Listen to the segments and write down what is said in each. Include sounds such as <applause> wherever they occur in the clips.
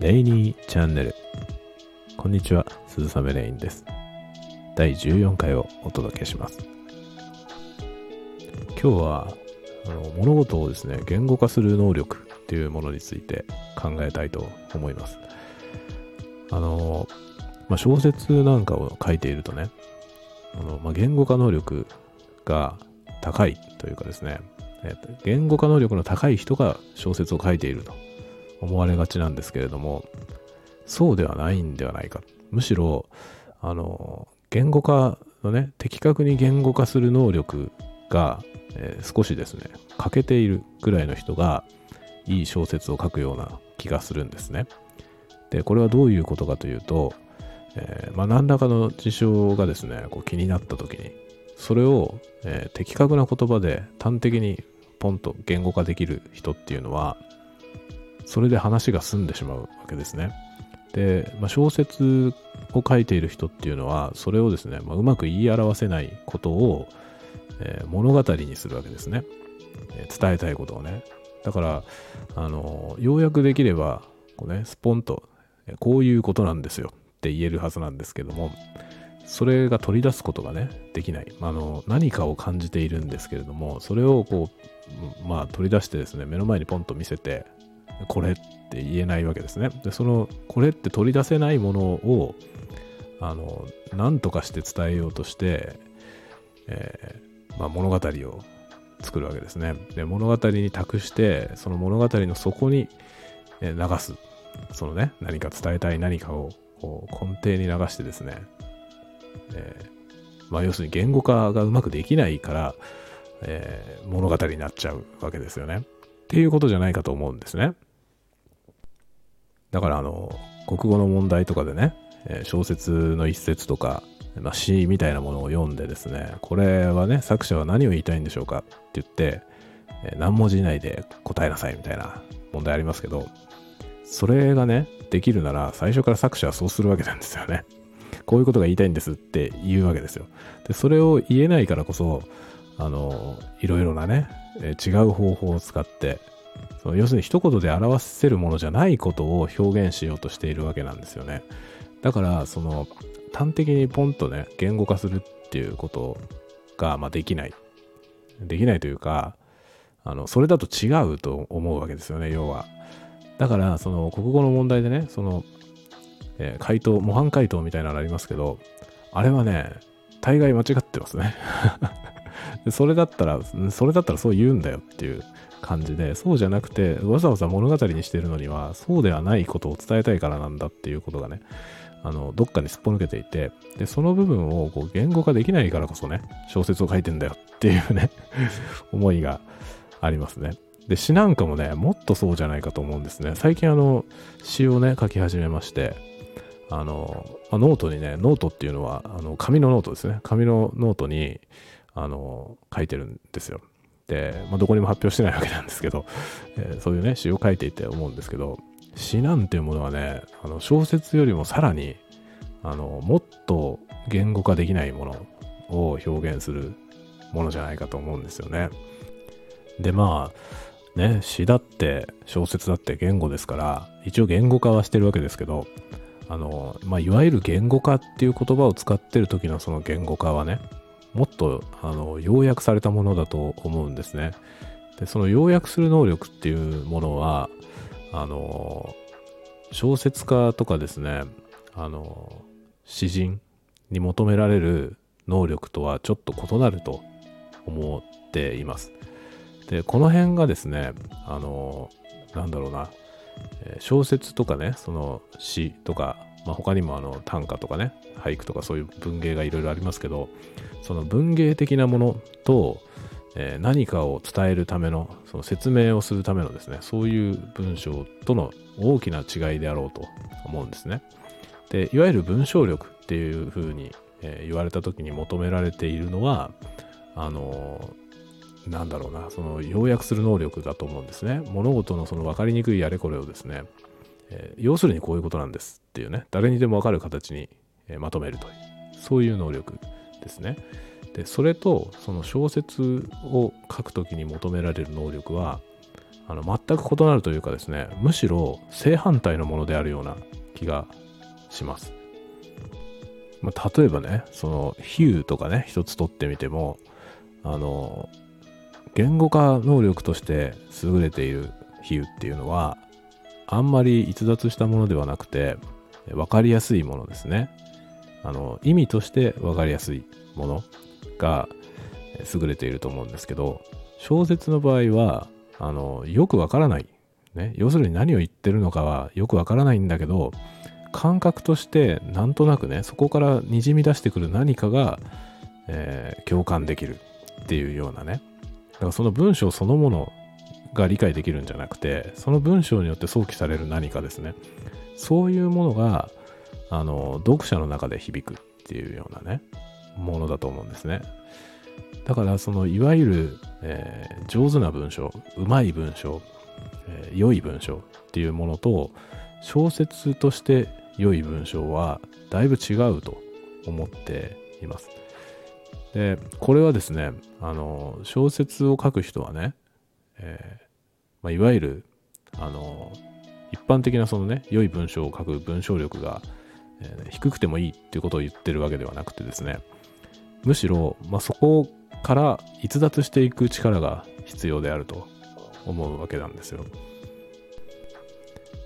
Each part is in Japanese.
レイニーチャンネル。こんにちは、鈴雨レインです。第14回をお届けします。今日は、あの物事をですね、言語化する能力っていうものについて考えたいと思います。あの、まあ、小説なんかを書いているとね、あのまあ、言語化能力が高いというかですね、言語化能力の高い人が小説を書いていると思われがちなんですけれども、そうではないんではないか。むしろ、あの、言語化のね、的確に言語化する能力が、えー少しですね、欠けているぐらいの人が、いい小説を書くような気がするんですね。で、これはどういうことかというと、えーまあ、何らかの事象がですね、こう気になった時に、それを、えー的確な言葉で端的にポンと言語化できる人っていうのは、それで話が済んでしまうわけですね。で、まあ、小説を書いている人っていうのは、それをですね、まあ、うまく言い表せないことを、えー物語にするわけですね、えー伝えたいことをね。だから、あのようやくできれば、こうね、スポンと、えこういうことなんですよって言えるはずなんですけども、それが取り出すことがね、できない。あの、何かを感じているんですけれども、それをこう、まあ取り出してですね、目の前にポンと見せて、これって言えないわけですね。で、その、これって取り出せないものを、あの、何とかして伝えようとして、えーまあ、物語を作るわけですね。で、物語に託して、その物語の底に流す。そのね、何か伝えたい何かを根底に流してですね、えーまあ、要するに言語化がうまくできないから、えー物語になっちゃうわけですよね。っていうことじゃないかと思うんですね。だからあの、国語の問題とかでね、小説の一節とか、まあ、詩みたいなものを読んでですね、これはね、作者は何を言いたいんでしょうかって言って、何文字以内で答えなさいみたいな問題ありますけど、それがね、できるなら最初から作者はそうするわけなんですよね。こういうことが言いたいんですって言うわけですよ。で、それを言えないからこそ、あの、いろいろなね、違う方法を使って、その要するに一言で表せるものじゃないことを表現しようとしているわけなんですよね。だから、その、端的にポンとね、言語化するっていうことが、まあ、できない。できないというか、あの、それだと違うと思うわけですよね、要は。だから、その、国語の問題でね、その、えー回答、模範回答みたいなのありますけど、あれはね、大概間違ってますね。<laughs> それだったら、それだったらそう言うんだよっていう感じで、そうじゃなくて、わざわざ物語にしてるのには、そうではないことを伝えたいからなんだっていうことがね、あの、どっかにすっぽ抜けていて、で、その部分をこう言語化できないからこそね、小説を書いてんだよっていうね、<laughs> 思いがありますね。で、詩なんかもね、もっとそうじゃないかと思うんですね。最近あの、詩をね、書き始めまして、あの、まあノートにね、ノートっていうのは、あの、紙のノートですね。紙のノートに、あの、書いてるんですよ。で、まあ、どこにも発表してないわけなんですけど、えーそういうね、詩を書いていて思うんですけど、詩なんていうものはね、あの小説よりもさらに、あの、もっと言語化できないものを表現するものじゃないかと思うんですよね。で、まあ、ね、詩だって小説だって言語ですから、一応言語化はしてるわけですけど、あの、まあ、いわゆる言語化っていう言葉を使ってる時のその言語化はね、もっと、あの、要約されたものだと思うんですね。で、その要約する能力っていうものは、あの、小説家とかですね、あの、詩人に求められる能力とはちょっと異なると思っています。で、この辺がですね、あの、なんだろうな、小説とかね、その詩とか、まあ、他にもあの短歌とかね、俳句とかそういう文芸がいろいろありますけど、その文芸的なものと、えー何かを伝えるための、その説明をするためのですね、そういう文章との大きな違いであろうと思うんですね。で、いわゆる文章力っていうふうに、えー言われた時に求められているのは、あのーなんだろうな、その要約する能力だと思うんですね。物事のその分かりにくいあれこれをですね、えー要するにこういうことなんですっていうね、誰にでも分かる形に、えまとめるという、そういう能力ですね。で、それと、その小説を書くときに求められる能力は、あの全く異なるというかですねむしろ正反対のものであるような気がします、まあ、例えばねその比喩とかね一つ取ってみてもあの言語化能力として優れている比喩っていうのはあんまり逸脱したものではなくて分かりやすいものですね。あの意味として分かりやすいものが優れていると思うんですけど小説の場合はあのよくわからない、ね、要するに何を言ってるのかはよくわからないんだけど感覚としてなんとなくねそこからにじみ出してくる何かが、えー、共感できるっていうようなね。だからその文章そのものが理解できるんじゃなくてその文章によって想起される何かですねそういうものがあの読者の中で響くっていうようなねものだと思うんですねだからそのいわゆる、えー、上手な文章うまい文章、えー、良い文章っていうものと小説として良い文章はだいぶ違うと思っています。でこれはですねあの小説を書く人はね、えーまあ、いわゆるあの一般的なそのね良い文章を書く文章力が、えー、低くてもいいっていうことを言ってるわけではなくてですねむしろ、まあ、そこから逸脱していく力が必要であると思うわけなんですよ。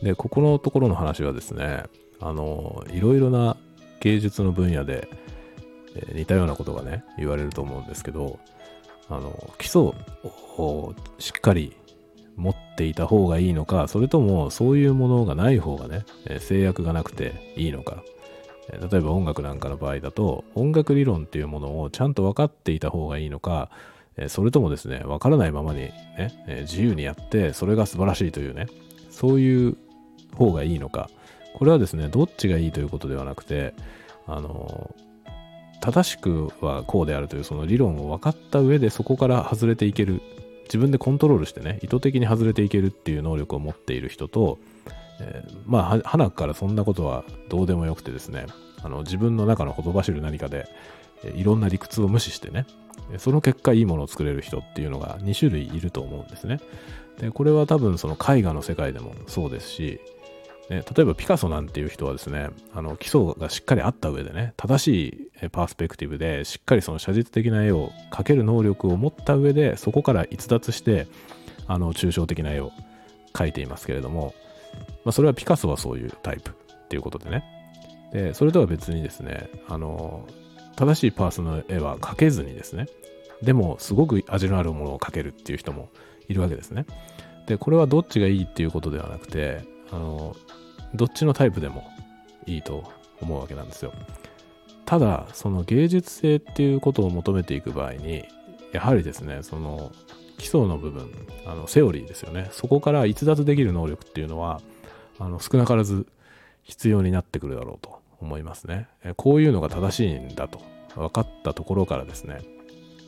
で、ここのところの話はですね、あの、いろいろな芸術の分野で、え似たようなことがね、言われると思うんですけど、あの、基礎をしっかり持っていた方がいいのか、それともそういうものがない方がね、制約がなくていいのか、例えば音楽なんかの場合だと音楽理論っていうものをちゃんと分かっていた方がいいのかそれともですね分からないままにね自由にやってそれが素晴らしいというねそういう方がいいのか。これはですねどっちがいいということではなくてあの正しくはこうであるというその理論を分かった上でそこから外れていける自分でコントロールしてね意図的に外れていけるっていう能力を持っている人とえー、まあ、花からそんなことはどうでもよくてですね、あの自分の中のほとばしる何かで、えー、いろんな理屈を無視してね、その結果いいものを作れる人っていうのが2種類いると思うんですね。で、これは多分その絵画の世界でもそうですし、ね、例えばピカソなんていう人はですね、あの基礎がしっかりあった上でね、正しいパースペクティブでしっかりその写実的な絵を描ける能力を持った上で、そこから逸脱して、あの抽象的な絵を描いていますけれども、まあ、それはピカソはそういうタイプっていうことでね。で、それとは別にですね、あの、正しいパースの絵は描けずにですね、でもすごく味のあるものを描けるっていう人もいるわけですね。で、これはどっちがいいっていうことではなくて、あの、どっちのタイプでもいいと思うわけなんですよ。ただ、その芸術性っていうことを求めていく場合に、やはりですね、その基礎の部分、あのセオリーですよね。そこから逸脱できる能力っていうのは、あの少なからず必要になってくるだろうと思いますね。こういうのが正しいんだと分かったところからですね、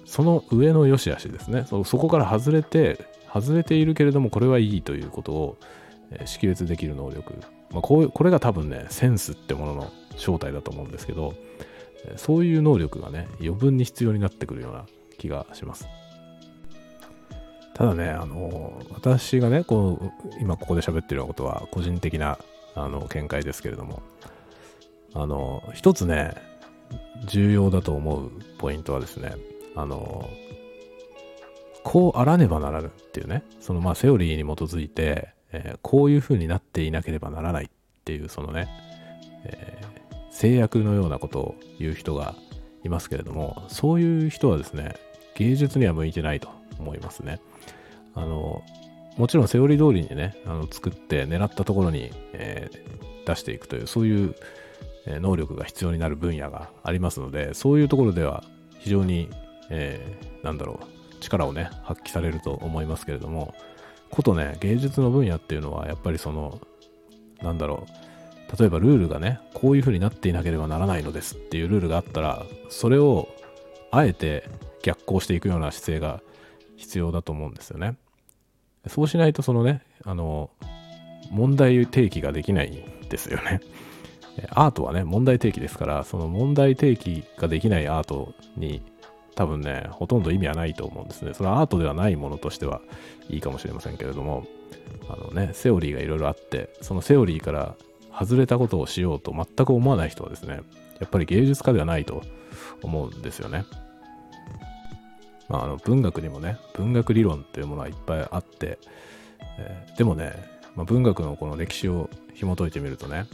その上の良し悪しですねそ、そこから外れて、外れているけれどもこれはいいということを識別できる能力。まあ、こうこれが多分ね、センスってものの正体だと思うんですけど、そういう能力がね、余分に必要になってくるような気がします。ただね、あの、私がね、こう、今ここで喋ってるようなことは個人的な、あの、見解ですけれども、あの、一つね、重要だと思うポイントはですね、あの、こうあらねばならぬっていうね、そのまあセオリーに基づいて、えー、こういう風になっていなければならないっていう、そのね、えー、制約のようなことを言う人がいますけれども、そういう人はですね、芸術には向いてないと思いますね。あの、もちろんセオリー通りにね、あの作って狙ったところに、えー、出していくという、そういう、能力が必要になる分野がありますので、そういうところでは非常に、えー、なんだろう、力をね、発揮されると思いますけれども、ことね、芸術の分野っていうのは、やっぱりその、なんだろう、例えばルールがね、こういう風になっていなければならないのですっていうルールがあったら、それをあえて逆行していくような姿勢が必要だと思うんですよね。そうしないとそのね、あの、問題提起ができないんですよね。アートはね、問題提起ですから、その問題提起ができないアートに多分ね、ほとんど意味はないと思うんですね。それはアートではないものとしてはいいかもしれませんけれども、あのね、セオリーがいろいろあって、そのセオリーから外れたことをしようと全く思わない人はですね、やっぱり芸術家ではないと思うんですよね。まあ、あの文学にもね、文学理論っていうものはいっぱいあって、えー、でもね、まあ、文学のこの歴史を紐解いてみるとね、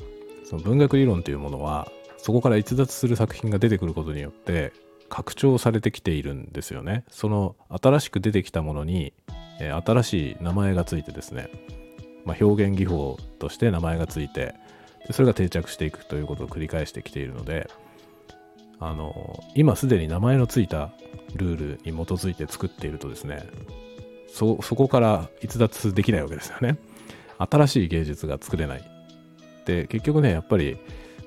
その文学理論というものは、そこから逸脱する作品が出てくることによって、拡張されてきているんですよね。その新しく出てきたものに、えー、新しい名前がついてですね、まあ、表現技法として名前がついてで、それが定着していくということを繰り返してきているので、あの、今すでに名前のついたルールに基づいて作っているとですね、そ、そこから逸脱できないわけですよね。新しい芸術が作れない。で、結局ね、やっぱり、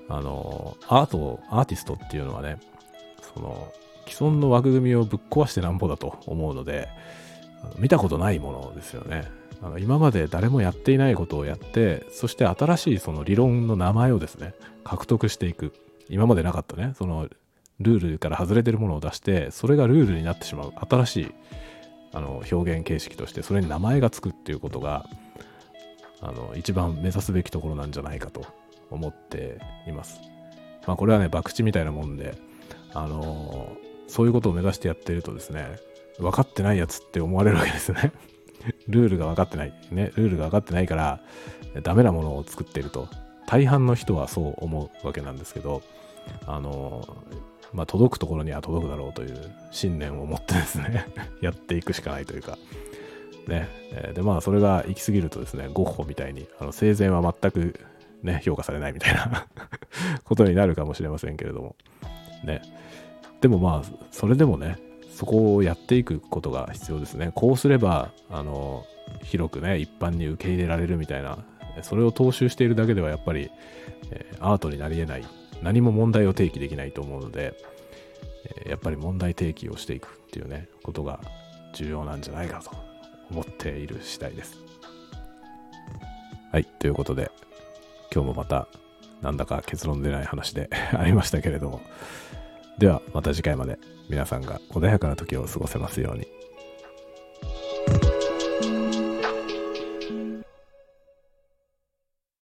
あの、アート、アーティストっていうのはね、その、既存の枠組みをぶっ壊してなんぼだと思うので、の見たことないものですよね。あの今まで誰もやっていないことをやって、そして新しいその理論の名前をですね、獲得していく。今までなかったね、そのルールから外れてるものを出して、それがルールになってしまう。新しいあの表現形式として、それに名前がつくっていうことが、あの一番目指すべきところなんじゃないかと思っています。まあこれはね、博打みたいなもんで、あのそういうことを目指してやってるとですね、分かってないやつって思われるわけですね。<laughs> ルールが分かってない。ね、ルールが分かってないから、ダメなものを作ってると。大半の人はそう思うわけなんですけど、あの、まあ、届くところには届くだろうという信念を持ってですね <laughs> やっていくしかないというか、ね。で、まあ、それが行き過ぎるとですね、ゴッホみたいに、あの生前は全くね、評価されないみたいな <laughs> ことになるかもしれませんけれども、ね。でもまあ、それでもね、そこをやっていくことが必要ですね。こうすれば、あの、広くね、一般に受け入れられるみたいな、それを踏襲しているだけではやっぱり、えー、アートになり得ない、何も問題を提起できないと思うので、えー、やっぱり問題提起をしていくっていうね、ことが重要なんじゃないかと思っている次第です。はい、ということで、今日もまた、なんだか結論出ない話で <laughs> ありましたけれども、ではまた次回まで皆さんが穏やかな時を過ごせますように。